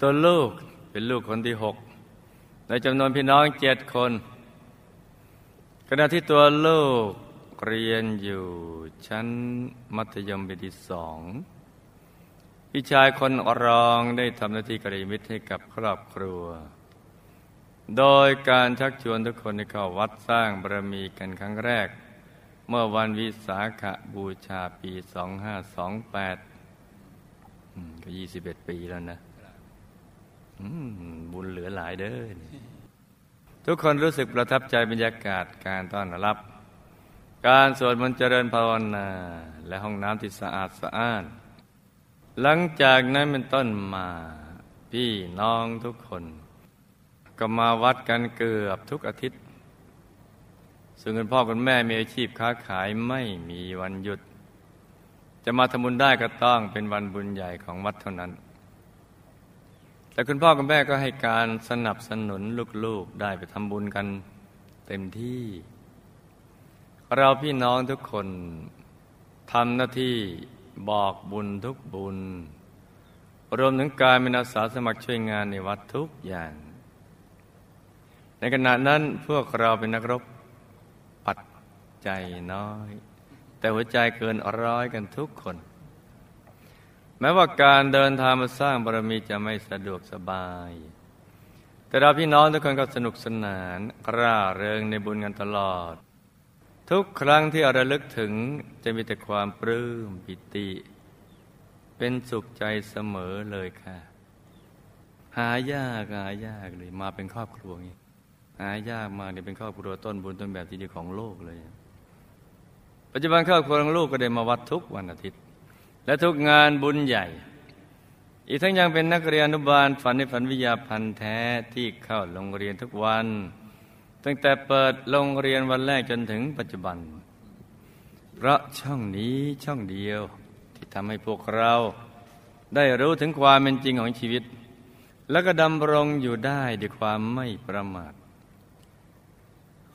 ตัวลูกเป็นลูกคนที่หกในจำนวนพี่น้องเจ็ดคนขณะที่ตัวลูกเรียนอยู่ชั้นมัธยมปีที่สองพี่ชายคนอรองได้ทำหน้าที่กระยมิตรให้กับครอบครัว โดยการชักชวนทุกคนให้เข้าวัดสร้างบารมีกันครั้งแรก เมื่อวันวิสาขบูชาปี 2528 ก็ 21 ปีแล้วนะ บุญเหลือหลายเด้อทุกคนรู้สึกประทับใจบรรยากาศการต้อนรับ การสวดมนต์เจริญภาวนา และห้องน้ำที่สะอาดสะอ้าน หลังจากนั้นเป็นต้นมา พี่น้องทุกคน ก็มาวัดกันเกือบทุกอาทิตย์ ซึ่งคุณพ่อคุณแม่มีอาชีพค้าขายไม่มีวันหยุด จะมาทำบุญได้ก็ต้องเป็นวันบุญใหญ่ของวัดเท่านั้น แต่คุณพ่อคุณแม่ก็ให้การสนับสนุนลูกๆได้ไปทำบุญกันเต็มที่ เราพี่น้องทุกคนทำหน้าที่บอกบุญทุกบุญ รวมถึงการเป็นอาสาสมัครช่วยงานในวัดทุกอย่าง ในขณะนั้นพวกเราเป็นนักรบปัดใจน้อย แต่หัวใจเกินร้อยกันทุกคน แม้ว่าการเดินทางมาสร้างบารมีจะไม่สะดวกสบาย แต่เราพี่น้องทุกคนก็สนุกสนานร่าเริงในบุญกันตลอด ทุกครั้งที่เราระลึกถึงจะมีแต่ความปลื้มปิติ เป็นสุขใจเสมอเลยค่ะ หายากหายากเลยมาเป็นครอบครัวงี้หายากมาเนี่ยเป็นครอบครัวต้นบุญต้นแบบที่ดีของโลกเลย ปัจจุบันครอบครัวของลูกก็ได้มาวัดทุกวันอาทิตย์ และทุกงานบุญใหญ่ อีกทั้งยังเป็นนักเรียนอนุบาลฝันในฝันวิทยาพันธ์แท้ที่เข้าโรงเรียนทุกวัน ตั้งแต่เปิดโรงเรียนวันแรกจนถึงปัจจุบัน เพราะช่องนี้ช่องเดียว ที่ทำให้พวกเราได้รู้ถึงความเป็นจริงของชีวิต แล้วก็ดำรงอยู่ได้ด้วยความไม่ประมาท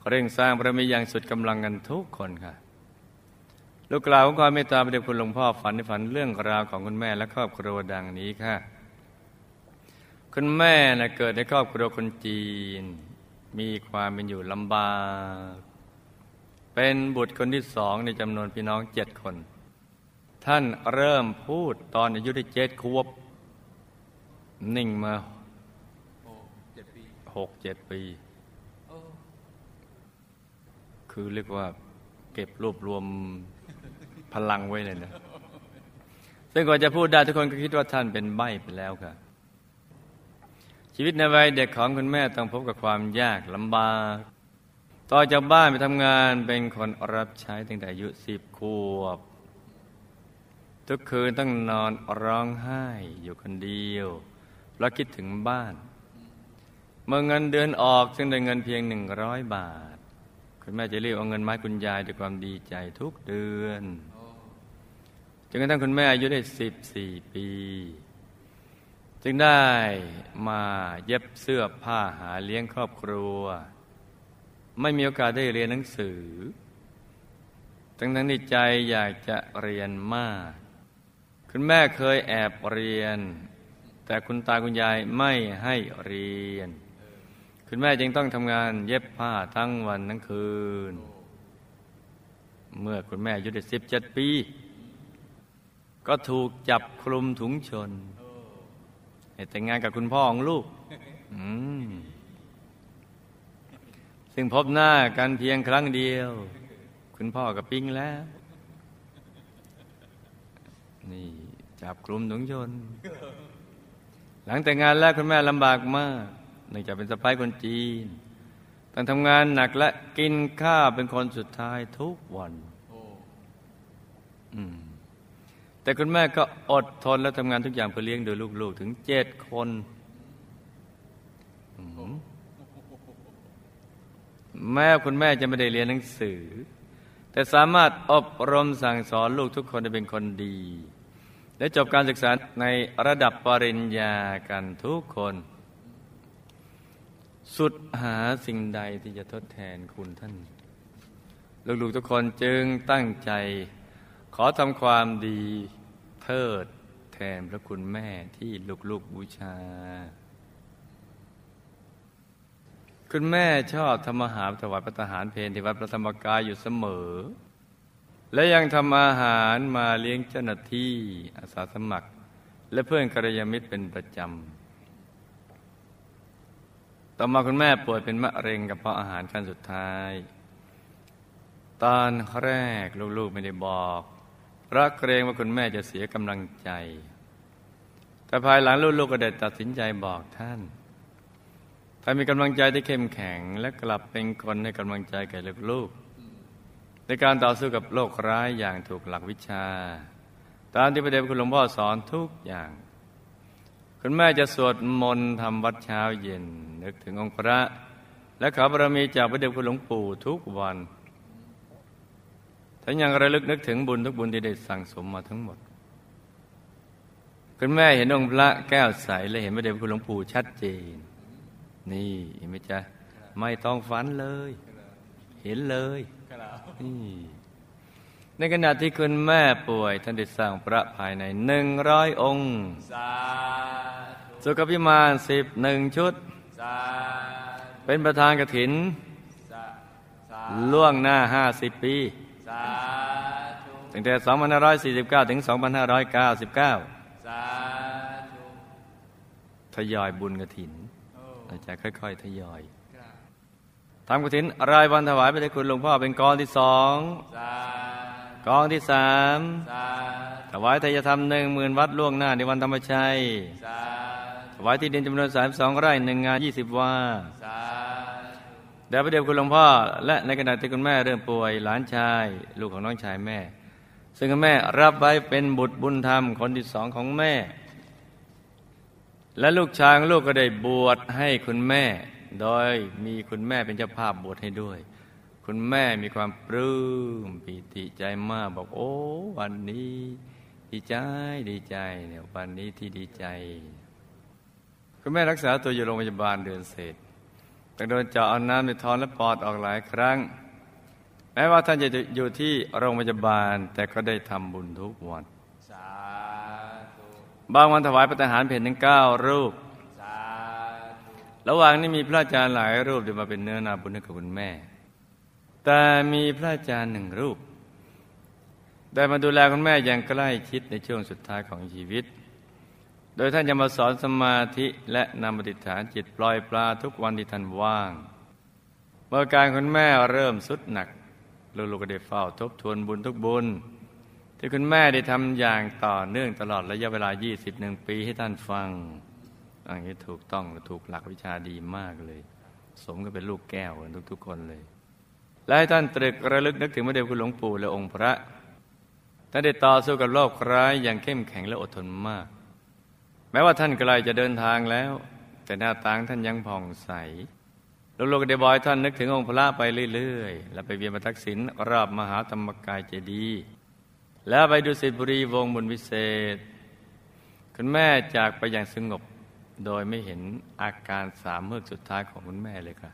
เร่งสร้างบารมีอย่างสุดกำลังกันทุกคนค่ะ ลูกกล่าวของความเมตตาพระเดชคุณหลวงพ่อฝันในฝันเรื่องราวของคุณแม่และครอบครัวดังนี้ค่ะ คุณแม่นะเกิดในครอบครัวคนจีน มีความเป็นอยู่ลำบาก เป็นบุตรคนที่สองในจำนวนพี่น้องเจ็ดคน ท่านเริ่มพูดตอนอายุได้เจ็ดขวบ นิ่งมาหกเจ็ดปี คือเรียกว่าเก็บรวบรวม พลังไว้เลยนะซึ่งก่อนจะพูดได้ทุกคนก็คิดว่าท่านเป็นใบ้ไปแล้วค่ะ ชีวิตในวัยเด็กของคุณแม่ต้องพบกับความยากลำบาก ต่อจากบ้านไปทำงานเป็นคนรับใช้ตั้งแต่อายุสิบขวบ ทุกคืนต้องนอนร้องไห้อยู่คนเดียวเพราะคิดถึงบ้าน เมื่อเงินเดือนออกซึ่งได้เงินเพียงหนึ่งร้อยบาทคุณแม่จะรีบเอาเงินไม้คุณยายด้วยความดีใจทุกเดือน จนกระทั่งคุณแม่อายุได้สิบสี่ปี จึงได้มาเย็บเสื้อผ้าหาเลี้ยงครอบครัว ไม่มีโอกาสได้เรียนหนังสือ ทั้งทั้งที่ใจอยากจะเรียนมาก คุณแม่เคยแอบเรียน แต่คุณตาคุณยายไม่ให้เรียน คุณแม่จึงต้องทำงานเย็บผ้าทั้งวันทั้งคืน เมื่อคุณแม่อายุได้สิบเจ็ดปี ก็ถูกจับคลุมถุงชนแต่งงานกับคุณพ่อของลูกซึ่งพบหน้ากันเพียงครั้งเดียว คุณพ่อกับปิ้งแล้ว นี่จับคลุมถุงชน หลังแต่งงานแล้วคุณแม่ลำบากมากเนื่องจากเป็นสะพ้ายคนจีนต้องทำงานหนักและกินข้าวเป็นคนสุดท้ายทุกวัน อืม แต่คุณแม่ก็อดทนและทำงานทุกอย่างเพื่อเลี้ยงดูลูกๆ ถึงเจ็ดคนแม่คุณแม่จะไม่ได้เรียนหนังสือ แต่สามารถอบรมสั่งสอนลูกทุกคนให้เป็นคนดี และจบการศึกษาในระดับปริญญากันทุกคน สุดหาสิ่งใดที่จะทดแทนคุณท่าน ลูกๆทุกคนจึงตั้งใจ ขอทำความดี เทิดแทนพระคุณแม่ที่ลูกๆบูชา คุณแม่ชอบทำอาหารถวายพระทหารเพลที่วัดพระธรรมกายอยู่เสมอ และยังทำอาหารมาเลี้ยงเจ้าหน้าที่อาสาสมัคร และเพื่อนกัลยาณมิตรเป็นประจำ ต่อมาคุณแม่ป่วยเป็นมะเร็งกับเพาะอาหารขั้นสุดท้าย ตอนแรกลูกๆไม่ได้บอก รักเกรงว่าคุณแม่จะเสียกำลังใจ แต่ภายหลังลูกๆก็ได้ตัดสินใจบอกท่านถ้ามีกำลังใจที่เข้มแข็ง และกลับเป็นคนให้กำลังใจแก่ลูกๆในการต่อสู้กับโรคร้ายอย่างถูกหลักวิชา ตามที่พระเดชคุณหลวงพ่อสอนทุกอย่าง คุณแม่จะสวดมนต์ทำวัดเช้าเย็น นึกถึงองค์พระ และขอบารมีจากพระเดชคุณหลวงปู่ทุกวัน ทั้งยังระลึกนึกถึงบุญทุกบุญที่ได้สั่งสมมาทั้งหมด คุณแม่เห็นองค์พระแก้วใส และเห็นพระเดชคุณหลวงปู่ชัดเจน นี่เห็นไหมจ๊ะ ไม่ต้องฝันเลย เห็นเลยนี่ในขณะที่คุณแม่ป่วยท่านได้สร้างพระภายในหนึ่งร้อยองค์สุขพิมานสิบหนึ่งชุด เป็นประธานกฐิน ล่วงหน้าห้าสิบปี ตั้งแต่ 2549 ถึง 2599ทยอยบุญกระถินอาจารย์ค่อย ๆ ทยอยทำกระถินรายวันถวายไปได้คุณหลวงพ่อเป็นกองที่สองกองที่สามถวายทายธรรมหนึ่งหมื่นวัดล่วงหน้าในวันธรรมชัยถวายที่ดินจำนวนสามสองไร่หนึ่งงานยี่สิบว่า เดี๋ยวพระเดชคุณหลวงพ่อ และในขณะที่คุณแม่เริ่มป่วยหลานชาย ลูกของน้องชายแม่ ซึ่งคุณแม่รับไว้เป็นบุตรบุญธรรมคนที่สองของแม่ และลูกชายลูกก็ได้บวชให้คุณแม่ โดยมีคุณแม่เป็นเจ้าภาพบวชให้ด้วย คุณแม่มีความปลื้มปิติใจมากบอกโอ้วันนี้ ดีใจดีใจเนี่ยวันนี้ที่ดีใจ คุณแม่รักษาตัวอยู่โรงพยาบาลเดือนเศษ ต้องโดนเจาะเอาน้ำในท้องและปอดออกหลายครั้งแม้ว่าท่านจะอยู่ที่โรงพยาบาลแต่ก็ได้ทำบุญทุกวันบางวันถวายพระทหารเพนถึงเก้ารูป ระหว่างนี้มีพระอาจารย์หลายรูปเดี๋ยวมาเป็นเนื้อนาบุญให้กับคุณแม่ แต่มีพระอาจารย์หนึ่งรูป ได้มาดูแลคุณแม่อย่างใกล้ชิดในช่วงสุดท้ายของชีวิต โดยท่านจะมาสอนสมาธิและนำปฏิฐานจิตปล่อยปลาทุกวันที่ท่านว่าง เมื่อการคุณแม่เริ่มสุดหนักลูกๆก็ได้เฝ้าทบทวนบุญทุกบุญ ที่คุณแม่ได้ทำอย่างต่อเนื่องตลอดระยะเวลา 21 ปีให้ท่านฟัง อันนี้ถูกต้องถูกหลักวิชาดีมากเลย สมก็เป็นลูกแก้วกันทุกๆคนเลย และให้ท่านตรึกระลึกนึกถึงพระเดชคุณหลวงปู่และองค์พระท่านได้ต่อสู้กับโรคร้ายอย่างเข้มแข็งและอดทนมาก แม้ว่าท่านไกลจะเดินทางแล้ว แต่หน้าตางท่านยังผ่องใสลูกๆได้บอยท่านนึกถึงองค์พระไปเรื่อยๆ แล้วไปเวียนมาทักษิณรอบมหาธรรมกายเจดีย์แล้วไปดูสิบุรีวงบุญวิเศษ คุณแม่จากไปอย่างสงบโดยไม่เห็นอาการสามเมือกสุดท้ายของคุณแม่เลยค่ะ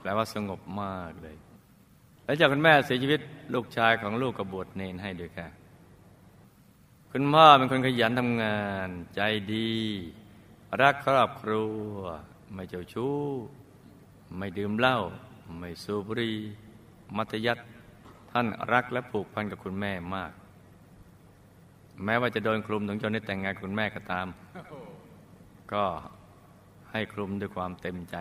แปลว่าสงบมากเลย แล้วจากคุณแม่เสียชีวิตลูกชายของลูกกบวชเนนให้ด้วยค่ะ คุณพ่อเป็นคนขยันทำงาน ใจดี รักครอบครัว ไม่เจ้าชู้ ไม่ดื่มเหล้าไม่สูบบุหรี่มัธยัติท่านรักและผูกพันกับคุณแม่มาก แม้ว่าจะโดนคลุมถึงจนได้แต่งงานคุณแม่ก็ตาม ก็ให้คลุมด้วยความเต็มใจ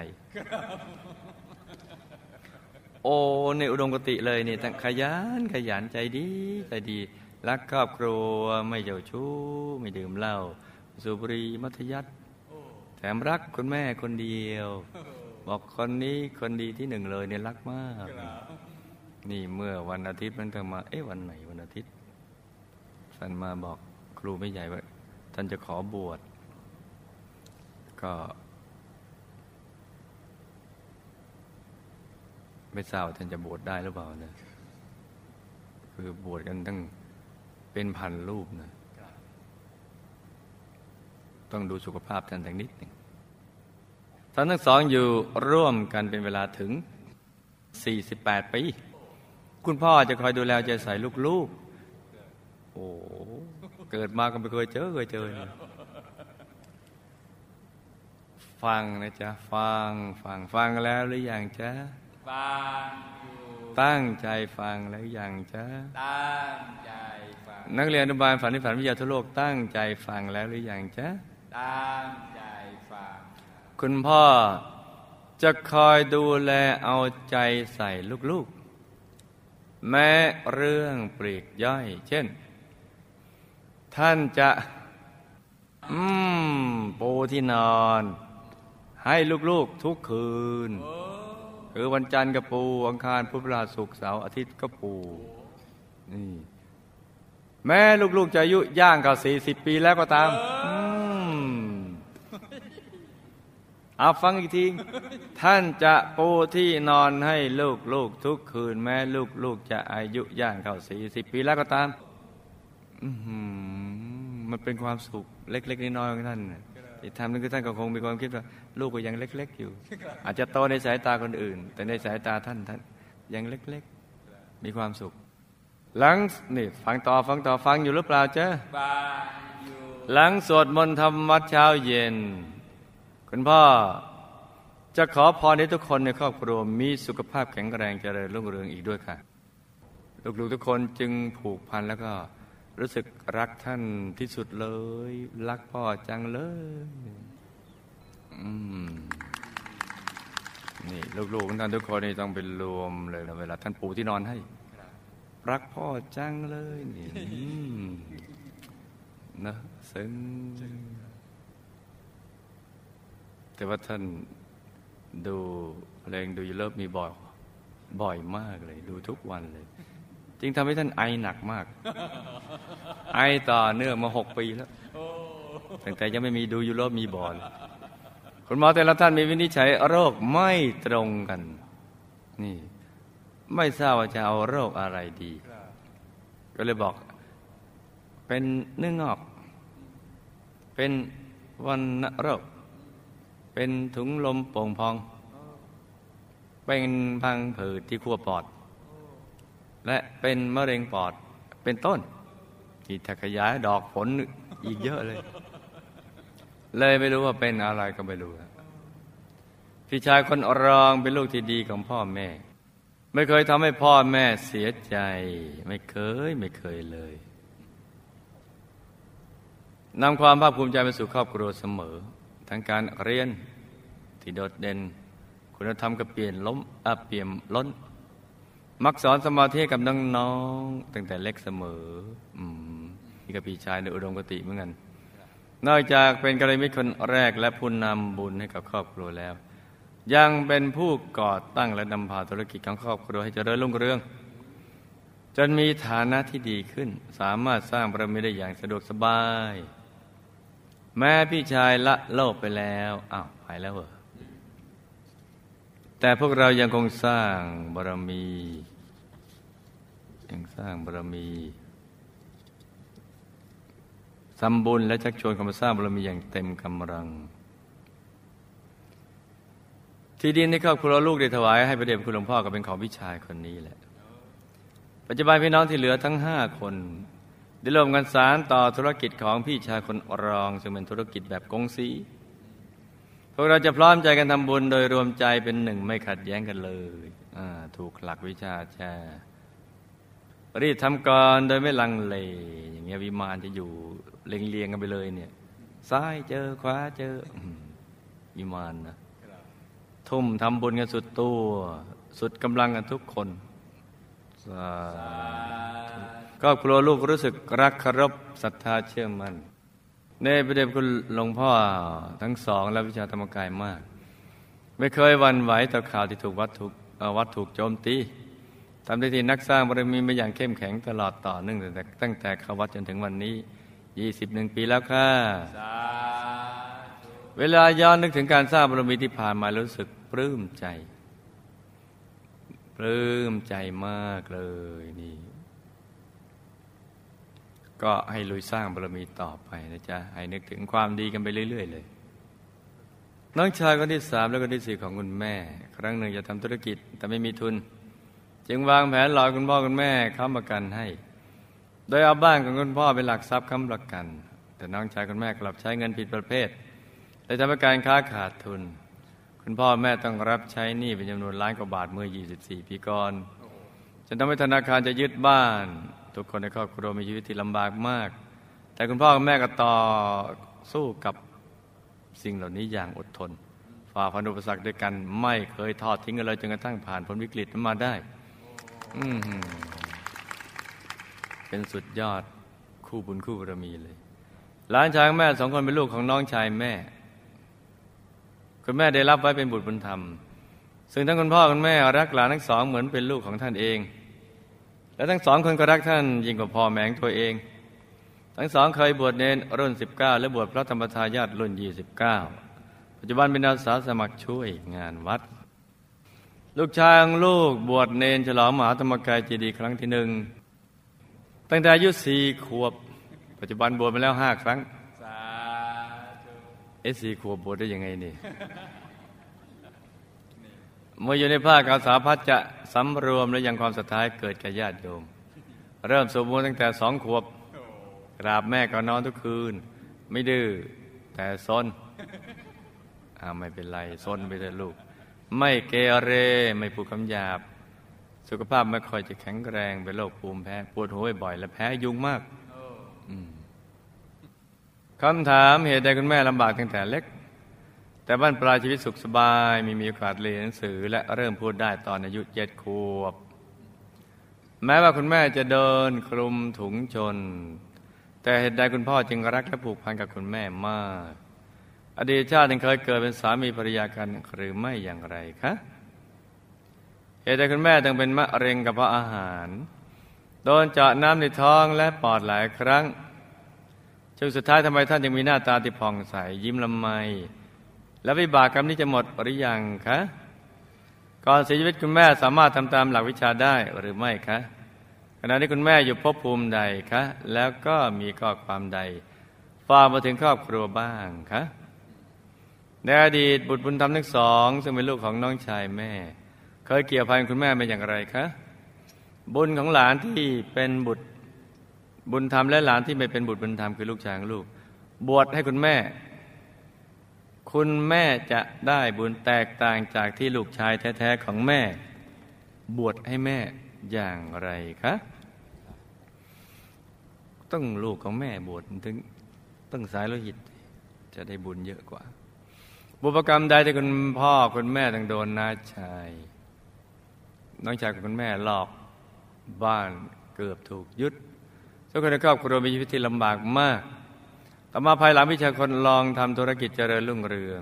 โอ้ในอุดมกติเลยนี่ทั้งขยันขยันใจดีใจดี รักครอบครัวไม่เจ้าชู้ ไม่ดื่มเหล้าสูบบุหรี่มัธยัติแถมรักคุณแม่คนเดียว บอกคนนี้คนดีที่หนึ่งเลยเนี่ยรักมาก นี่เมื่อวันอาทิตย์มันก็มา เอ๊ะวันไหนวันอาทิตย์ท่านมาบอกครูไม่ใหญ่ว่า ท่านจะขอบวชก็ไม่ทราบท่านจะบวชได้หรือเปล่านะคือบวชกันตั้ง เป็นพันรูปนะต้องดูสุขภาพท่านทางนิดหนึ่งท่านทั้งสองอยู่ร่วมกันเป็นเวลาถึง 48 ปี คุณพ่อจะคอยดูแลใจใส่ลูกๆ โอ้ เกิดมาก็ไม่เคยเจอเคยเจอเนี่ยฟังนะจ๊ะ ฟัง ฟัง ฟังแล้วหรือยังจ๊ะ ฟังอยู่ ตั้งใจฟังแล้วยังจ๊ะ ตั้งใจฟัง นักเรียนอนุบาลฝันนิฝันวิทยาทั่วโลกตั้งใจฟังแล้วหรือยังจ๊ะตั้งใจฟังคุณพ่อจะคอยดูแลเอาใจใส่ลูกๆ แม้เรื่องปลีกย่อย เช่น ท่านจะ อืม ปูที่นอน ให้ลูกๆทุกคืน คือวันจันทร์ก็ปู อังคารพุธพฤหัสศุกร์เสาร์อาทิตย์ก็ปูนี่ แม่ลูกๆจะอายุย่างกับสี่สิบปีแล้วก็ตามอืมเอาฟังอีกที ท่านจะปูที่นอนให้ลูกๆทุกคืน แม้ลูกๆจะอายุย่างเข้าสี่สิบปีแล้วก็ตามอือมันเป็นความสุขเล็ก ๆน้อยๆของท่านน่ะที่ทำนั่นคือท่านก็คงมีความคิดว่า ลูกก็ยังเล็ก ๆ อยู่ อาจจะโตในสายตาคนอื่น แต่ในสายตาท่านท่านยังเล็ก ๆ มีความสุข หลังนี่ฟังต่อฟังต่อฟังอยู่หรือเปล่าเจ้าฟังอยู่หลังสวดมนต์ทำวัดเช้าเย็น คุณพ่อจะขอพรให้ทุกคนในครอบครัวมีสุขภาพแข็งแรงเจริญรุ่งเรืองอีกด้วยค่ะ ลูกๆทุกคนจึงผูกพันแล้วก็รู้สึกรักท่านที่สุดเลย รักพ่อจังเลยนี่ลูกๆของท่านทุกคนนี่ต้องเป็นรวมเลยนะเวลาท่านปูที่นอนให้ รักพ่อจังเลยนี่นะซึ้งแต่ว่าท่านดูเพลงดูยูเลิฟมีบ่อยบ่อยมากเลย ดูทุกวันเลยจึงทำให้ท่านไอหนักมาก ไอต่อเนื่องมาหกปีแล้วตั้งแต่ยังไม่มีดูยูโรปมีบอลคุณหมอแต่ละท่านมีวินิจฉัยโรคไม่ตรงกัน นี่ ไม่ทราบว่าจะเอาโรคอะไรดี ก็เลยบอก เป็นเนื้องอก เป็นวันณโรค เป็นถุงลมโป่งพอง เป็นพังผืดที่ขั้วปอด และเป็นมะเร็งปอดเป็นต้นที่ถ้าขยายดอกผลอีกเยอะเลย เลยไม่รู้ว่าเป็นอะไรก็ไม่รู้ พี่ชายคนรองเป็นลูกที่ดีของพ่อแม่ ไม่เคยทำให้พ่อแม่เสียใจ ไม่เคยไม่เคยเลยนำความภาคภูมิใจไปสู่ครอบครัวเสมอ ทั้งการเรียนที่โดดเด่น คุณธรรมก็เปลี่ยนล้มอเปลี่ยนล้น มักสอนสมาธิกับน้องๆตั้งแต่เล็กเสมออืมนี่ก็พี่ชายในอุดมกติเหมือนกันนอกจากเป็นกัลยาณมิตรคนแรกและผู้นำบุญให้กับครอบครัวแล้ว ยังเป็นผู้ก่อตั้งและนำพาธุรกิจของครอบครัวให้เจริญรุ่งเรือง จนมีฐานะที่ดีขึ้น สามารถสร้างบารมีได้อย่างสะดวกสบาย แม่พี่ชายละโลกไปแล้วอ้าวหายแล้วเหรอแต่พวกเรายังคงสร้างบารมี ยังสร้างบารมีทำบุญและชักชวนคนมาสร้างบารมีอย่างเต็มกำลัง ที่ดินที่ครอบครัวลูกได้ถวายให้พระเดชพระคุณหลวงพ่อก็เป็นของพี่ชายคนนี้แหละ ปัจจุบันพี่น้องที่เหลือทั้งห้าคน ได้ร่วมกันสารต่อธุรกิจของพี่ชายคนรอง ซึ่งเป็นธุรกิจแบบกงสีพวกเราจะพร้อมใจกันทำบุญโดยรวมใจเป็นหนึ่งไม่ขัดแย้งกันเลยถูกหลักวิชาแชร์รีบทำก่อนโดยไม่ลังเล อย่างเงี้ยวิมานจะอยู่เรียงๆกันไปเลยเนี่ยซ้ายเจอขวาเจอวิมานนะ ทุ่มทำบุญกันสุดตัว สุดกำลังกันทุกคนสาธุครอบครัวลูกรู้สึกรักเคารพศรัทธาเชื่อมัน่นในประเด็นคุณหลวงพ่อทั้งสองและวิชาธรรมกายมาก ไม่เคยหวันไหวต่อข่าวที่ถูกวัดถูกเอ่อวัดถูกโจมตีทำได้ที่นักสร้างบารมีมาอย่างเข้มแข็งตลอดต่อเนื่องตั้งแต่ตั้งแต่เข้าวัดจนถึงวันนี้ 21 ปีแล้วค่ะสาธุเวลาย้อนนึกถึงการสร้างบารมีที่ผ่านมารู้สึก ปลื้มใจ ปลื้มใจมากเลยนี่ ก็ให้ลุยสร้างบารมีต่อไปนะจ๊ะ ให้นึกถึงความดีกันไปเรื่อย ๆ เลย น้องชายคนที่สามและคนที่สี่ของคุณแม่ ครั้งหนึ่งจะทำธุรกิจแต่ไม่มีทุน จึงวางแผนหลอกคุณพ่อคุณแม่ค้ำประกันให้ โดยเอาบ้านของคุณพ่อเป็นหลักทรัพย์ค้ำประกัน แต่น้องชายคุณแม่กลับใช้เงินผิดประเภทเลยทำให้การค้าขาดทุน คุณพ่อแม่ต้องรับใช้หนี้เป็นจำนวนล้านกว่าบาทเมื่อ 24 ปีก่อนจนทำให้ธนาคารจะยึดบ้าน ทุกคนในครอบครัวมีชีวิตที่ลำบากมาก แต่คุณพ่อกับแม่ก็ต่อสู้กับสิ่งเหล่านี้อย่างอดทน ฝ่าฟันอุปสรรคด้วยกันไม่เคยทอดทิ้งกันเลยจนกระทั่งผ่านพ้นวิกฤตนั้นมาได้เป็นสุดยอดคู่บุญคู่บารมีเลยหลานชายของแม่สองคนเป็นลูกของน้องชายแม่ คุณแม่ได้รับไว้เป็นบุตรบุญธรรม ซึ่งทั้งคุณพ่อคุณแม่รักหลานทั้งสองเหมือนเป็นลูกของท่านเอง และทั้งสองคนก็รักท่านยิ่งกว่าพ่อแม่งตัวเอง ทั้งสองเคยบวชเนนรุ่น 19 และบวชพระธรรมทายาทรุ่น 29 ปัจจุบันเป็นอาสาสมัครช่วยงานวัด ลูกชายของลูกบวชเนนฉลองมหาธรรมกายเจดีย์ครั้งที่หนึ่งตั้งแต่อายุสี่ขวบ ปัจจุบันบวชมาแล้วห้าครั้ง อสี่ขวบบวชได้ยังไงนี่ เมื่ออยู่ในภาคอาสาพัฒจะสำรวมและยังความศรัทธาให้เกิดแก่ญาติโยม เริ่มสวดมนต์ตั้งแต่สองขวบกราบแม่ก่อนอนทุกคืน ไม่ดื้อแต่ซนอ่าไม่เป็นไรซนไปเถอะลูก ไม่เกเรไม่พูดคำหยาบ สุขภาพไม่ค่อยจะแข็งแรงเป็นโรคภูมิแพ้ ปวดหัวบ่อยและแพ้ยุงมาก คำถามเหตุใดคุณแม่ลำบากตั้งแต่เล็ก แต่บ้านปลายชีวิตสุขสบายมีมีโอกาสเรียนหนังสือ และเริ่มพูดได้ตอนอายุเจ็ดขวบ แม้ว่าคุณแม่จะเดินคลุมถุงชน แต่เหตุใดคุณพ่อจึงรักและผูกพันกับคุณแม่มาก อดีตชาติยังเคยเกิดเป็นสามีภรรยากันหรือไม่อย่างไรคะเหตุใดคุณแม่จึงเป็นมะเร็งกระเพาะอาหาร โดนเจาะน้ำในท้องและปอดหลายครั้ง จนสุดท้ายทำไมท่านยังมีหน้าตาที่ผ่องใสยิ้มละไม และวิบากกรรมนี้จะหมดหรือยังคะก่อนเสียชีวิตคุณแม่สามารถทำตามหลักวิชาได้หรือไม่คะขณะนี้คุณแม่อยู่ภพภูมิใดคะแล้วก็มีข้อความใดฝากมาถึงครอบครัวบ้างคะในอดีตบุตรบุญธรรมทั้งสอง ซึ่งเป็นลูกของน้องชายแม่ เคยเกี่ยวพันคุณแม่เป็นอย่างไรคะบุญของหลานที่เป็นบุตร บุญธรรมและหลานที่ไม่เป็นบุตรบุญธรรมคือลูกชายของลูก บวชให้คุณแม่ คุณแม่จะได้บุญแตกต่างจากที่ลูกชายแท้ๆของแม่ บวชให้แม่อย่างไรคะต้องลูกของแม่บวชถึงต้องสายโลหิต จะได้บุญเยอะกว่า บุพกรรมใดที่คุณพ่อคุณแม่ต้องโดนน้าชายน้องชายกับคุณแม่หลอกบ้านเกือบถูกยึด ทุกคนในครอบครัวมีชีวิตที่ลำบากมาก ต่อมาภายหลังพิชาคนลองทำธุรกิจเจริญรุ่งเรือง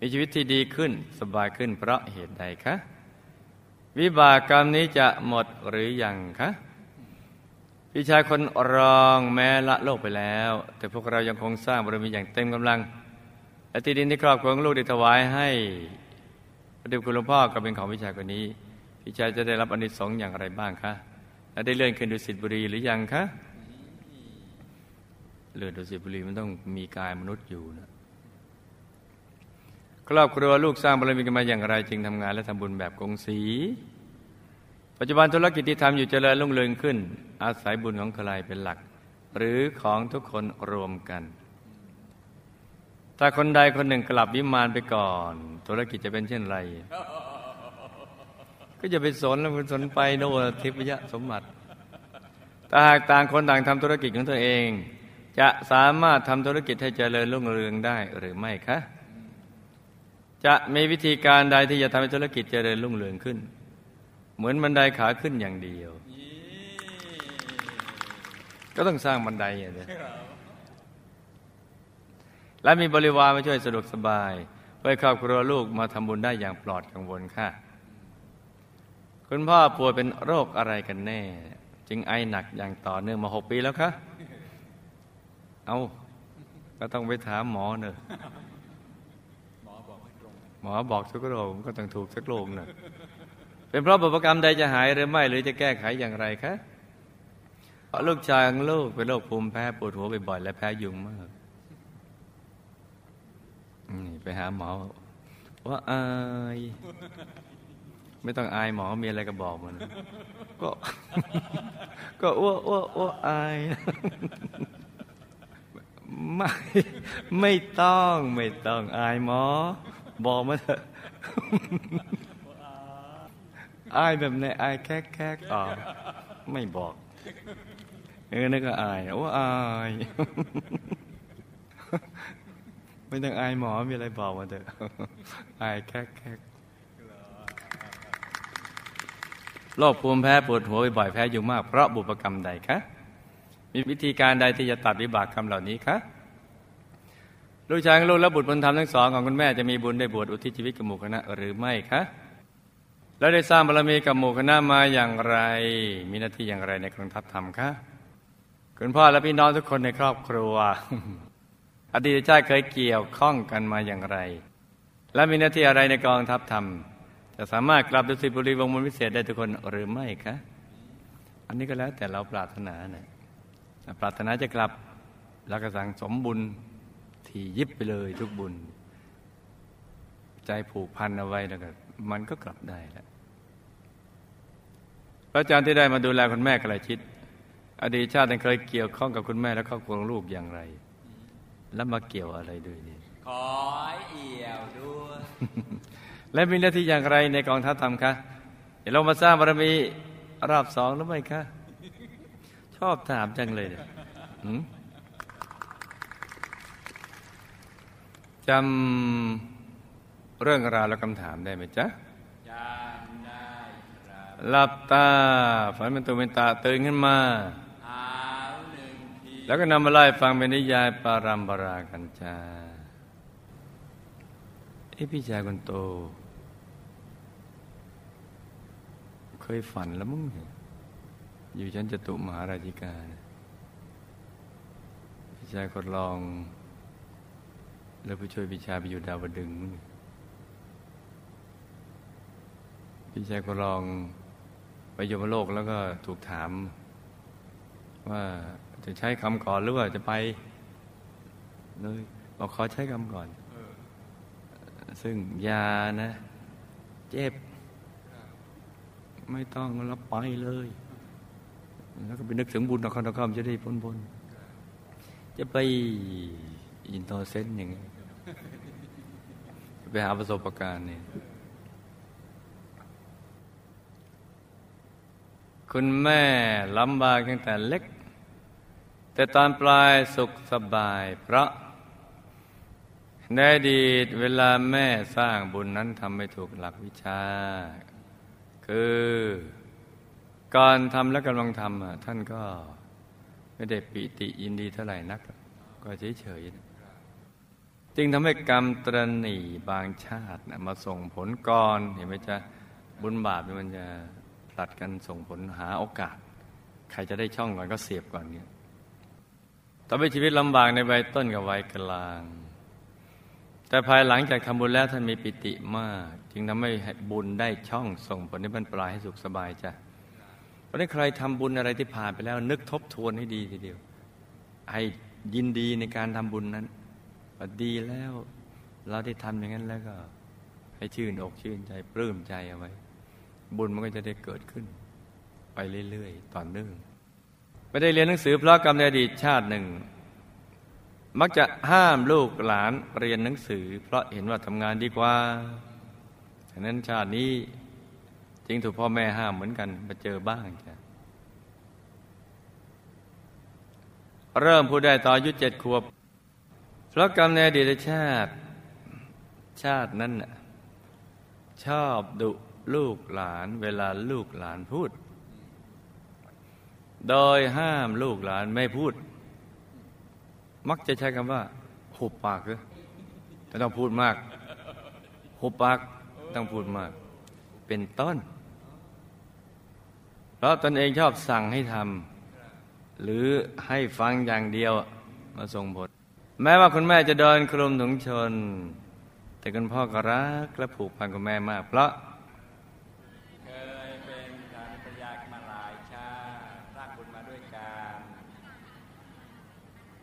มีชีวิตที่ดีขึ้นสบายขึ้นเพราะเหตุใดคะ วิบากกรรมนี้จะหมดหรือยังคะพี่ชายคนรองแม้ละโลกไปแล้ว แต่พวกเรายังคงสร้างบารมีอย่างเต็มกำลัง และที่ดินที่ครอบครัวของลูกได้ถวายให้พระเดชคุณหลวงพ่อก็เป็นของพี่ชายคนนี้พี่ชายจะได้รับอนิสงส์อย่างไรบ้างคะและได้เลื่อนขึ้นดุสิตบุรีหรือยังคะ เลือนดุสิตบุรีมันต้องมีกายมนุษย์อยู่นะครอบครัวลูกสร้างบารมีกันมาอย่างไร จึงทำงานและทำบุญแบบกงสี ปัจจุบันธุรกิจที่ทำอยู่เจริญรุ่งเรืองขึ้น อาศัยบุญของใครเป็นหลัก หรือของทุกคนรวมกัน ถ้าคนใดคนหนึ่งกลับวิมานไปก่อน ธุรกิจจะเป็นเช่นไร ก็จะไปสนแล้วมันสนไปโนทิพยสมบัติแต่หากต่างคนต่างทำธุรกิจของตัวเอง จะสามารถทำธุรกิจให้เจริญรุ่งเรืองได้หรือไม่คะ จะมีวิธีการใดที่จะทำให้ธุรกิจเจริญรุ่งเรืองขึ้น เหมือนบันไดขาขึ้นอย่างเดียว ก็ต้องสร้างบันไดอย่างเดียวและมีบริวารมาช่วยสะดวกสบาย เพื่อครอบครัวลูกมาทำบุญได้อย่างปลอดกังวลค่ะ คุณพ่อป่วยเป็นโรคอะไรกันแน่ จึงไอหนักอย่างต่อเนื่องมาหกปีแล้วคะ เอาก็ต้องไปถามหมอเนอะหมอบอกไม่ตรงหมอบอกทุกโรคก็ต้องถูกสักโรคเนอะเป็นเพราะบุพกรรมใดจะหายหรือไม่หรือจะแก้ไขอย่างไรคะเพราะลูกชายของลูกเป็นโรคภูมิแพ้ปวดหัวบ่อยๆและแพ้ยุงมากนี่ไปหาหมอว่าอายไม่ต้องอายหมอมีอะไรก็บอกมัน ก็ ก็อ้วอ้วอ้วอาย ไม่ไม่ต้องไม่ต้องอายหมอ บอกมาเถอะอายแบบไหนอายแค่แค่ตอบไม่บอก เออนั่นก็อายโอ้อายไม่ต้องอายหมอมีอะไรบอกมาเถอะอายแค่แค่โรคภูมิแพ้ปวดหัวบ่อยแพ้อยู่มากเพราะบุพกรรมใดคะ มีวิธีการใดที่จะตัดวิบากกรรมเหล่านี้คะลูกชายลูกและบุตรบุญธรรมทั้งสองของคุณแม่จะมีบุญได้บวชอุทิศชีวิตกับหมู่คณะหรือไม่คะแล้วได้สร้างบารมีกับหมู่คณะมาอย่างไร มีหน้าที่อย่างไรในกองทัพธรรมคะคุณพ่อและพี่น้องทุกคนในครอบครัว อดีตชาติเคยเกี่ยวข้องกันมาอย่างไร และมีหน้าที่อะไรในกองทัพธรรม จะสามารถกลับดุสิตบุรีวงมนวิเศษได้ทุกคนหรือไม่คะอันนี้ก็แล้วแต่เราปรารถนานะ ปรารถนาจะกลับแล้วก็สั่งสมบุญที่ยิบไปเลยทุกบุญ ใจผูกพันเอาไว้แล้วก็มันก็กลับได้แล้วพระอาจารย์ที่ได้มาดูแลคุณแม่กระชิดอดีตชาติเคยเกี่ยวข้องกับคุณแม่และครอบครัวลูกอย่างไร แล้วมาเกี่ยวอะไรด้วยนี่ขอเอี่ยวด้วยและมีหน้าที่อย่างไรในกองทัพธรรมคะเดี๋ยวเรามาสร้างบารมีรอบสองหรือไม่คะ ชอบถามจังเลยเนี่ยหืมจำเรื่องราวและคำถามได้ไหมจ๊ะจำได้ครับหลับตาฝันเป็นตัวเป็นตาตื่นขึ้นมาหาวหนึ่งทีแล้วก็นำมาไล่ฟังเป็นนิยายปารัมปรากันจ้าเอ้พี่ชายคนโต เคยฝันแล้วมึงเนี่ยอ อยู่ชั้นจตุมหาราชิกาพี่ชายคนรอง แล้วผู้ช่วยพี่ชายไปอยู่ดาวดึงพี่ชายคนรองไปยมโลกแล้วก็ถูกถาม ว่าจะใช้คำก่อนหรือว่าจะไปเลยบอกขอใช้คำก่อน ซึ่งยานะ เจ็บ ไม่ต้องแล้วไปเลย แล้วก็ไปนึกถึงบุญนครนครจะได้พ้นพ้นจะไปอินโนเซนอย่างเงี้ยไปหาประสบการณ์นี่คุณแม่ลำบากตั้งแต่เล็ก แต่ตอนปลายสุขสบาย เพราะในอดีตเวลาแม่สร้างบุญนั้นทำไม่ถูกหลักวิชา คือ ก่อนทำและกำลังทำอะท่านก็ไม่ได้ปิติยินดีเท่าไหร่นัก ก็เฉยๆนะจึงทำให้กรรมตรณีบางชาตินะมาส่งผลก่อนเห็นไหมจ๊ะบุญบาปมันจะผลัดกันส่งผลหาโอกาส ใครจะได้ช่องก่อนก็เสียบก่อนเนี่ยทำให้ชีวิตลำบากในวัยต้นกับวัยกลาง แต่ภายหลังจากทำบุญแล้วท่านมีปิติมาก จึงทำให้บุญได้ช่องส่งผลให้บรรปลายให้สุขสบายจ้ะ เพราะนั้นใครทำบุญอะไรที่ผ่านไปแล้ว นึกทบทวนให้ดีทีเดียวให้ยินดีในการทำบุญนั้นดีแล้ว เราได้ทำอย่างนั้นแล้วก็ ให้ชื่นอกชื่นใจปลื้มใจเอาไว้ บุญมันก็จะได้เกิดขึ้น ไปเรื่อยๆต่อเนื่องไม่ได้เรียนหนังสือเพราะกรรมในอดีตชาติหนึ่ง มักจะห้ามลูกหลานเรียนหนังสือ เพราะเห็นว่าทำงานดีกว่าฉะนั้นชาตินี้ จริงถูกพ่อแม่ห้ามเหมือนกันมาเจอบ้างจ้ะเริ่มพูดได้ตอนอายุเจ็ดขวบ เพราะกรรมในอดีตชาติ ชาตินั้นน่ะชอบดุลูกหลานเวลาลูกหลานพูด โดยห้ามลูกหลานไม่พูด มักจะใช้คำว่าหุบปากเลยไม่ต้องพูดมาก หุบปากต้องพูดมาก เป็นต้น ราะตนเองชอบสั่งให้ทำหรือให้ฟังอย่างเดียวมาส่งผลแม้ว่าคุณแม่จะเดินคลุมถุงชน แต่คุณพ่อก็รักและผูกพันกับแม่มาก เพราะเคยเป็นสามีภรรยากันมาหลายชาติสร้างบุญมาด้วยกัน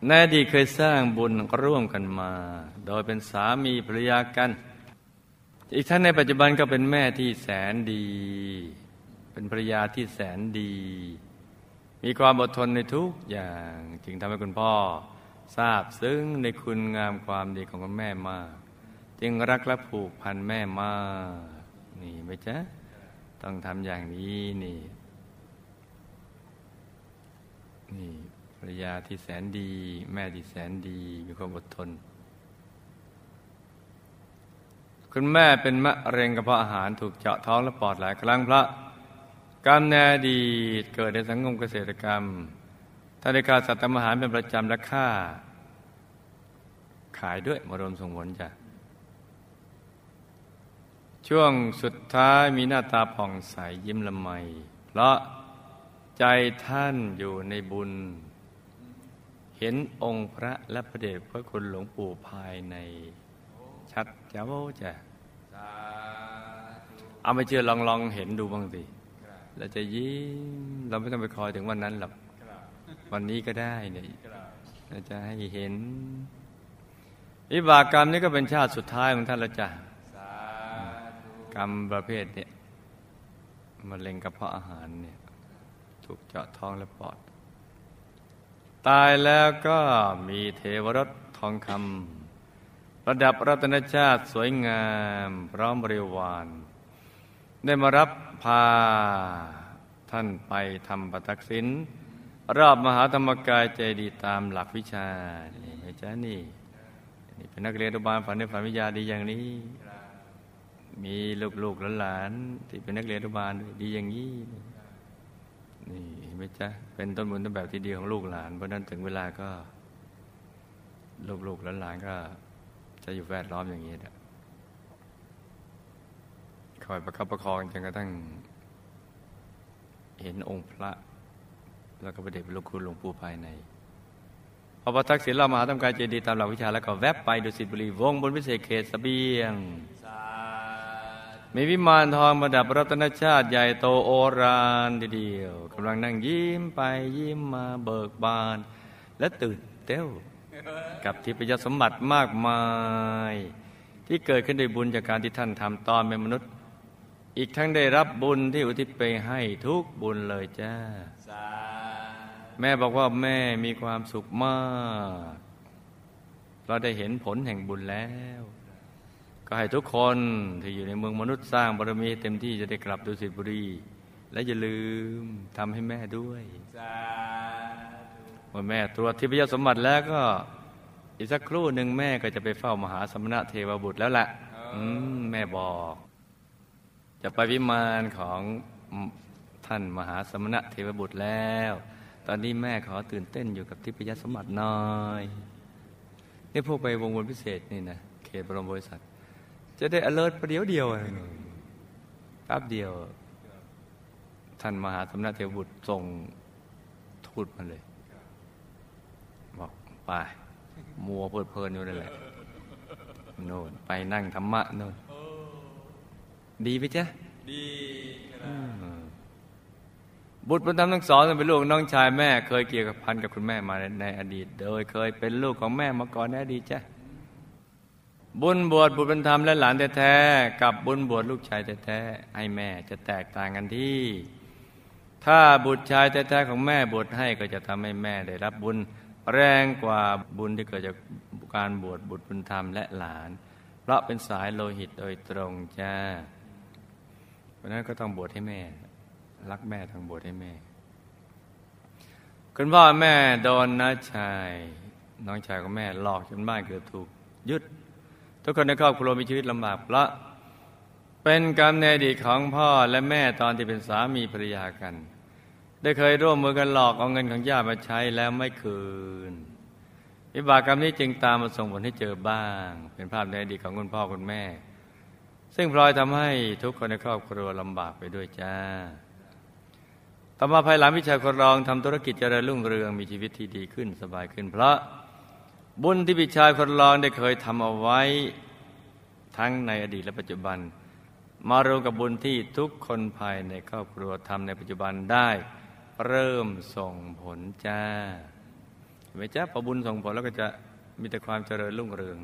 ในอดีตเคยสร้างบุญร่วมกันมา โดยเป็นสามีภรรยากัน อีกท่านในปัจจุบันก็เป็นแม่ที่แสนดี เป็นภรรยาที่แสนดี มีความอดทนในทุกอย่างจึงทำให้คุณพ่อทราบซึ้งในคุณงามความดีของคุณแม่มาก จึงรักและผูกพันแม่มาก นี่ไหมจ๊ะ ต้องทำอย่างนี้นี่ นี่ภรรยาที่แสนดี แม่ที่แสนดี มีความอดทน คุณแม่เป็นมะเร็งกระเพาะอาหารถูกเจาะท้องและปอดหลายครั้งพระ กรรมในอดีตเกิดในสังคมเกษตรกรรมถ้าได้กาสัตว์ทำอาหารเป็นประจำและค่า ขายด้วยมารวมส่งผลจ้ะช่วงสุดท้ายมีหน้าตาผ่องใสยิ้มละไม เพราะใจท่านอยู่ในบุญ เห็นองค์พระและพระเดชพระคุณหลวงปู่ภายใน ชัดเจ้าจ้ะเอาไปเชื่อลองลองเห็นดูบ้างสิ เราจะยิ้มเราไม่ต้องไปคอยถึงวันนั้นหรอกวันนี้ก็ได้เนี่ยเราจะให้เห็นวิบากกรรมนี่ก็เป็นชาติสุดท้ายของท่านละจ้ะกรรมประเภทเนี่ยมะเร็งกระเพาะอาหารเนี่ยถูกเจาะท้องและปอด ตายแล้วก็มีเทวรถทองคำระดับรัตนชาติสวยงาม พร้อมบริวาร ได้มารับพาท่านไปทำปตักสินรอบมหาธรรมกายใจดีตามหลักวิชานี่ไหมจ๊ะนี่นี่เป็นนักเรียนอุบาลฝันในฝันวิทยาดีอย่างนี้ มีลูกๆหลานๆที่เป็นนักเรียนอุบาลดีอย่างนี้นี่เห็นไหมจ๊ะเป็นต้นบุญต้นแบบที่ดีของลูกหลานเพราะนั้นถึงเวลาก็ลูกๆหลานๆก็จะอยู่แวดล้อมอย่างนี้นะ คอยประคับประคองจนกระทั่ง เห็นองค์พระ แล้วก็ประเด็จลูกคุณหลวงปู่ภายในพอประทักษิณเรามหาธรรมกายเจดีย์ตามหลักวิชาแล้วก็แวบไปดุสิตบุรีวงบนพิเศษเขตสเบียง มีวิมานทองประดับรัตนชาติใหญ่โตโอรานทีเดียวกำลังนั่งยิ้มไปยิ้มมาเบิกบาน และตื่นเต้วกับทิพยสมบัติมากมาย ที่เกิดขึ้นด้วยบุญจากการที่ท่านทำตอนเป็นมนุษย์ อีกทั้งได้รับบุญที่อุทิศไปให้ทุกบุญเลยจ้า แม่บอกว่าแม่มีความสุขมาก เราได้เห็นผลแห่งบุญแล้ว ก็ให้ทุกคนที่อยู่ในเมืองมนุษย์สร้างบารมีเต็มที่จะได้กลับดุสิตบุรี และอย่าลืมทำให้แม่ด้วยเมื่อแม่ตรวจทิพยสมบัติแล้วก็ อีกสักครู่หนึ่งแม่ก็จะไปเฝ้ามหาสมณะเทวบุตรแล้วแหละอืมแม่บอก จะไปวิมานของท่านมหาสมณะเทวบุตรแล้ว ตอนนี้แม่ขอตื่นเต้นอยู่กับทิพยสมบัติน้อยนี่พวกไปวงวนพิเศษนี่นะเขตบรมบริษัท จะได้ alert ประเดี๋ยวเดียวแป๊บเดียว ท่านมหาสมณะเทวบุตรส่งทูตมาเลย บอกไป มัวเพลิดเพลินอยู่นั่นแหละโน่นไปนั่งธรรมะโน่น ดีไหมจ๊ะดีครับบุตรบุญธรรมทั้งสองเป็นลูกน้องชายแม่ เคยเกี่ยวกับพันกับคุณแม่มาในอดีต โดยเคยเป็นลูกของแม่มาก่อนในอดีตจ้ะบุญบวชบุตรบุญธรรมและหลานแท้ๆกับบุญบวชลูกชายแท้ๆให้แม่จะแตกต่างกันที่ ถ้าบุตรชายแท้ๆของแม่บวชให้ก็จะทำให้แม่ได้รับบุญแรงกว่าบุญที่เกิดจากการบวชบุตรบุญธรรมและหลาน เพราะเป็นสายโลหิตโดยตรงจ้าเพ ราะนั้นก็ต้องบวชให้แม่ รักแม่ทางบวชให้แม่ คุณพ่อแม่โดนน้าชาย น้องชายของแม่หลอกจนบ้านเกือบถูกยึด ทุกคนในครอบครัวมีชีวิตลำบากเพราะเป็นกรรมในอดีตของพ่อและแม่ตอนที่เป็นสามีภรรยากัน ได้เคยร่วมมือกันหลอกเอาเงินของญาติมาใช้แล้วไม่คืนวิบากกรรมนี้จึงตามมาส่งผลให้เจอบ้าง เป็นภาพในอดีตของคุณพ่อคุณแม่ ซึ่งพลอยทำให้ทุกคนในครอบครัวลำบากไปด้วยจ้า ต่อมาภายหลังวิชาคนรองทำธุรกิจเจริญรุ่งเรืองมีชีวิตที่ดีขึ้นสบายขึ้น เพราะบุญที่พิชายคนรองได้เคยทำเอาไว้ทั้งในอดีตและปัจจุบัน มารวมกับบุญที่ทุกคนภายในครอบครัวทำในปัจจุบันได้เริ่มส่งผลจ้าเห็นไหมจ้าพอบุญส่งผลแล้วก็จะมีแต่ความเจริญรุ่งเรือง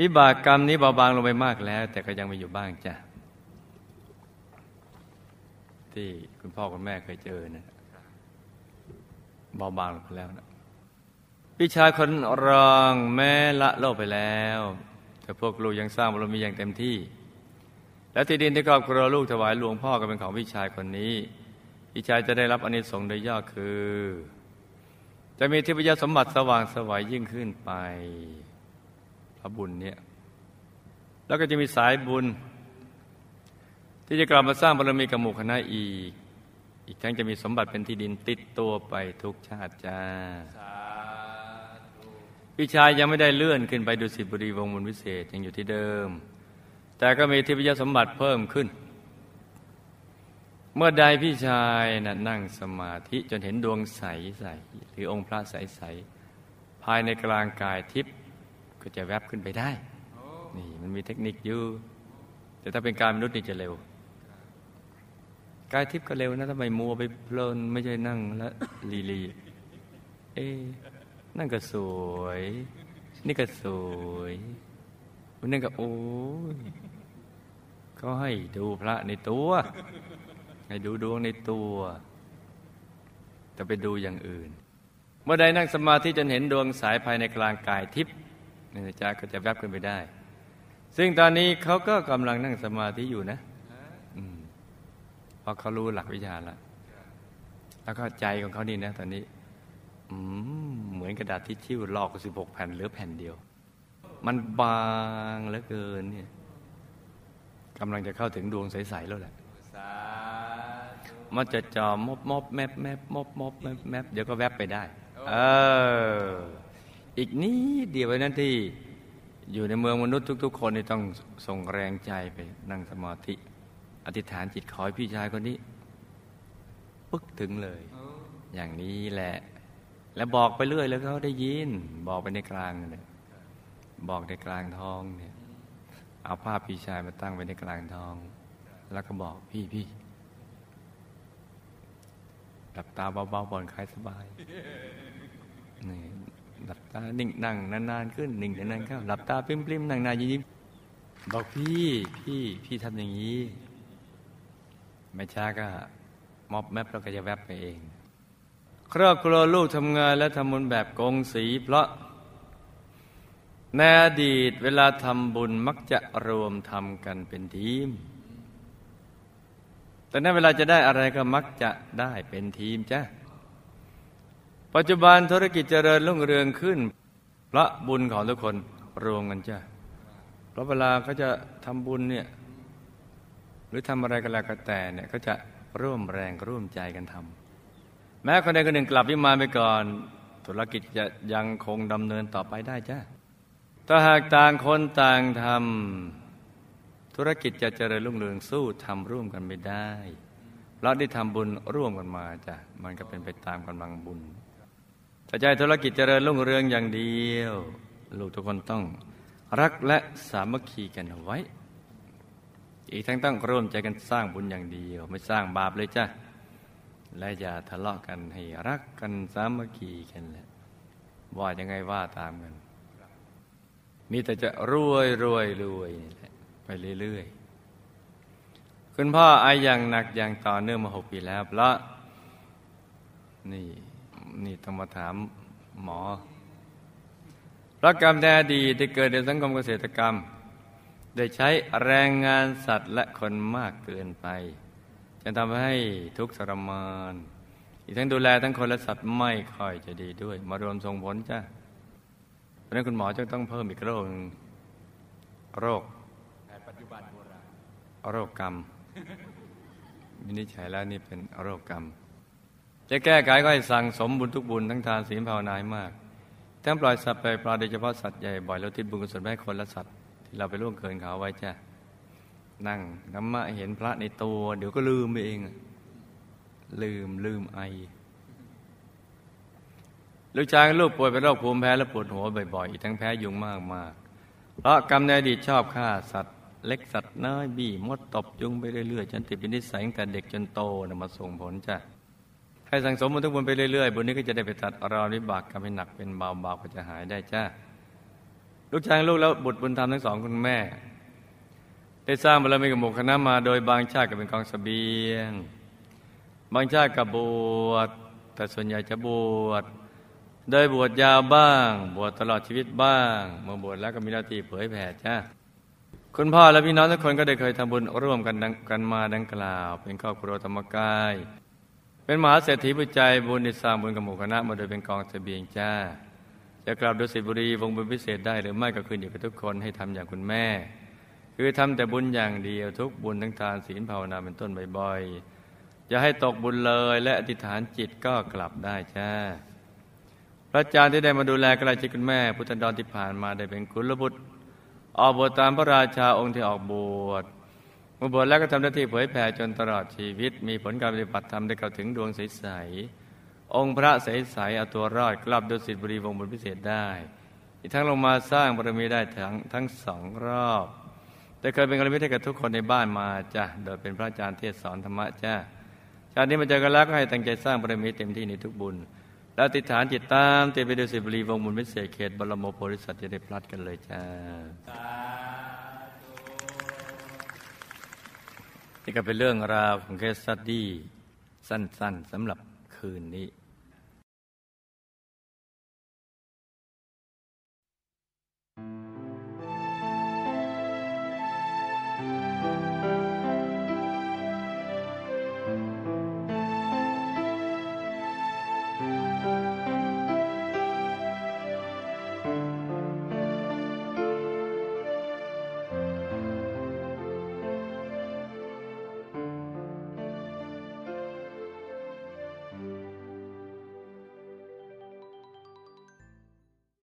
วิบากกรรมนี้เบาบางลงไปมากแล้ว แต่ก็ยังมีอยู่บ้างจ้ะที่คุณพ่อคุณแม่เคยเจอนะเบาบางลงไปแล้วนะพี่ชายคนรองแม่ละโลกไปแล้ว แต่พวกลูกยังสร้างบารมีอย่างเต็มที่ และที่ดินที่ครอบครัวลูกถวายหลวงพ่อก็เป็นของพี่ชายคนนี้พี่ชายจะได้รับอนิสงส์โดยย่อคือ จะมีทิพยสมบัติสว่างสวัยยิ่งขึ้นไป ระบุญเนี่ยแล้วก็จะมีสายบุญ ที่จะกลับมาสร้างบารมีกับหมู่คณะอีก อีกทั้งจะมีสมบัติเป็นที่ดินติดตัวไปทุกชาติจ้าพี่ชายยังไม่ได้เลื่อนขึ้นไปดูสิบุรีวงศ์มนวิเศษยังอยู่ที่เดิม แต่ก็มีทิพยสมบัติเพิ่มขึ้น เมื่อใดพี่ชายนะนั่งสมาธิจนเห็นดวงใสใสหรือองค์พระใสใสภายในกลางกายทิพย์ ก็จะแวบขึ้นไปได้โอ้นี่มันมีเทคนิคอยู่ แต่ถ้าเป็นการมนุษย์นี่จะเร็ว กายทิพย์ก็เร็วนะทำไมมัวไปเพลินไม่ใช่นั่งแล้วลีลี เอ๊ะนั่นก็สวย นี่ก็สวยวันนั่นก็โอ้ยเขาให้ดูพระในตัว ให้ดูดวงในตัว แต่ไปดูอย่างอื่น เมื่อใดนั่งสมาธิจนเห็นดวงสายภายในกลางกายทิพย์ นี่นะจ๊ะก็จะแวบขึ้นไปได้ ซึ่งตอนนี้เขาก็กำลังนั่งสมาธิอยู่นะเพราะเขารู้หลักวิชาแล้วแล้วก็ใจของเขานี่นะ ตอนนี้อืเหมือนกระดาษทิชชิ่ลอกสิบหกแผ่นเหลือแผ่นเดียว มันบางเหลือเกินเนี่ยกำลังจะเข้าถึงดวงใส ๆ แล้วแหละมันจะจอมมบมบแมบแมบมบมบแมบแมบเดี๋ยวก็แวบไปได้ เออ อีกนี้เดียวไว้นั้นที่อยู่ในเมืองมนุษย์ทุก ๆ คนนี่ต้องส่งแรงใจไปนั่งสมาธิ อธิษฐานจิตขอให้พี่ชายคนนี้ ปึ๊กถึงเลย อย่างนี้แหละ แล้วบอกไปเรื่อยแล้วเขาได้ยิน บอกไปในกลางเนี่ยบอกในกลางท้องเนี่ย เอาภาพพี่ชายมาตั้งไว้ในกลางท้อง แล้วก็บอกพี่พี่หลับตาเบาๆผ่อนคลายสบายนี่ ตานิ่งนั่งนานๆขึ้นนิ่งนานๆเข้าหลับตาปริมๆนั่งนานยิ้มบอกพี่พี่พี่ทำอย่างนี้ ไม่ช้าก็มอบแมปแล้วก็จะแวบไปเอง ครอบครัวลูกทำงานและทำบุญแบบกงสีเพราะในอดีตเวลาทำบุญมักจะรวมทำกันเป็นทีม แต่นั้นเวลาจะได้อะไรก็มักจะได้เป็นทีมจ้ะ ปัจจุบันธุรกิจเจริญรุ่งเรืองขึ้น พระบุญของทุกคนรวมกันจ้ะเพราะเวลาเขาจะทำบุญเนี่ยหรือทำอะไรก็แล้วก็แต่เนี่ยก็จะร่วมแรงร่วมใจกันทำแม้คนใดคนหนึ่งกลับวิมานไปก่อน ธุรกิจจะยังคงดำเนินต่อไปได้จ้ะถ้าหากต่างคนต่างทำธุรกิจจะเจริญรุ่งเรืองสู้ทำร่วมกันไม่ได้เราได้ทำบุญร่วมกันมาจ้ะมันก็เป็นไปตามกำลังบุญ ถ้าใจธุรกิจเจริญรุ่งเรืองอย่างเดียว ลูกทุกคนต้องรักและสามัคคีกันเอาไว้ อีกทั้งต้องร่วมใจกันสร้างบุญอย่างเดียว ไม่สร้างบาปเลยจ้ะและอย่าทะเลาะกันให้รักกันสามัคคีกันแหละว่ายังไงว่าตามกันมีแต่จะรวยรวยรวยนี่แหละไปเรื่อยๆ คุณพ่อไออย่างหนักอย่างต่อเนื่องมาหกปีแล้วเพราะนี่ นี่ต้องมาถามหมอเพราะกรรมในอดีตที่เกิดในสังคมเกษตรกรรมได้ใช้แรงงานสัตว์และคนมากเกินไป จะทำให้ทุกข์ทรมาน อีกทั้งดูแลทั้งคนและสัตว์ไม่ค่อยจะดีด้วย มารวมส่งผลจ้ะเพราะฉะนั้นคุณหมอจะต้องเพิ่มอีกโรคหนึ่งโรคในปัจจุบันโบราณโรคกรรมวินิจฉัยแล้วนี่เป็นโรคกรรม จะแก้ไขก็ให้สั่งสมบุญทุกบุญทั้งทานศีลภาวนาให้มาก ทั้งปล่อยสัตว์ไปปลาโดยเฉพาะสัตว์ใหญ่บ่อยแล้วทิศบุญกุศลไปให้คนและสัตว์ที่เราไปล่วงเกินเขาไว้จ้ะนั่งน้ำมะเห็นพระในตัว เดี๋ยวก็ลืมไปเอง ลืมลืมไอลูกชายลูกป่วยเป็นโรคภูมิแพ้และปวดหัวบ่อยๆอีกทั้งแพ้ยุงมากมากเพราะกรรมในอดีตชอบฆ่าสัตว์ เล็กสัตว์น้อยบี้มดตบยุงไปเรื่อยๆจนติดเป็นนิสัยตั้งแต่เด็กจนโตนะมาส่งผลจ้ะ ให้สังสมบุญทุกบุญไปเรื่อยๆ บุญนี้ก็จะได้ไปตัดรอนวิบากกรรมให้หนักเป็นเบาๆก็จะหายได้จ้าลูกชายลูกแล้วบุตรบุญธรรมทั้งสองคุณแม่ ได้สร้างบารมีกับหมู่คณะมาโดยบางชาติก็เป็นกองสเสบียง บางชาติกับบวชแต่ส่วนใหญ่จะบวชโดยบวชยาวบ้าง บวชตลอดชีวิตบ้าง เมื่อบวชแล้วก็มีหน้าที่เผยแผ่จ้าคุณพ่อและพี่น้องทุกคนก็ได้เคยทำบุญร่วมกันกันมาดังกล่าว เป็นครอบครัวธรรมกาย เป็นมหาเศรษฐีผู้ใจบุญที่สร้างบุญกับหมู่คณะมาโดยเป็นกองเสบียงจ้า จะกลับดุสิตบุรีวงบุญพิเศษได้หรือไม่ก็ขึ้นอยู่กับทุกคนให้ทำอย่างคุณแม่ คือทำแต่บุญอย่างเดียวทุกบุญทั้งทานศีลภาวนาเป็นต้นบ่อยๆอย่าให้ตกบุญเลยและอธิษฐานจิตก็กลับได้จ้าพระอาจารย์ที่ได้มาดูแลกล้ชิดคุณแม่ พุทธดอนที่ผ่านมาได้เป็นคุณลบุตรออกบวชตามพระราชาองค์ที่ออกบวช มื่อบวชแล้วก็ทำหน้าที่เผยแผ่จนตลอดชีวิต มีผลการปฏิบัติธรรมได้เข้าถึงดวงใสๆองค์พระใสๆเอาตัวรอดกลับดุสิตบุรีวงบุญพิเศษได้ อีกทั้งลงมาสร้างบารมีได้ทั้งทั้งสองรอบแต่เคยเป็นกรณีให้กับทุกคนในบ้านมาจ้ะโดยเป็นพระอาจารย์เทศสอนธรรมะจ้าชาตินี้มาเจอกันแล้วก็ให้ตั้งใจสร้างบารมีเต็มที่ในทุกบุญ แล้วติดฐานจิตตามเตไปดูสิบรีวงบุญวิเศษเขตบรมโพธิสัตว์จะได้พลัดกันเลยจ้า นี่ก็เป็นเรื่องราวของเคสสตดี้สั้น ๆสำหรับคืนนี้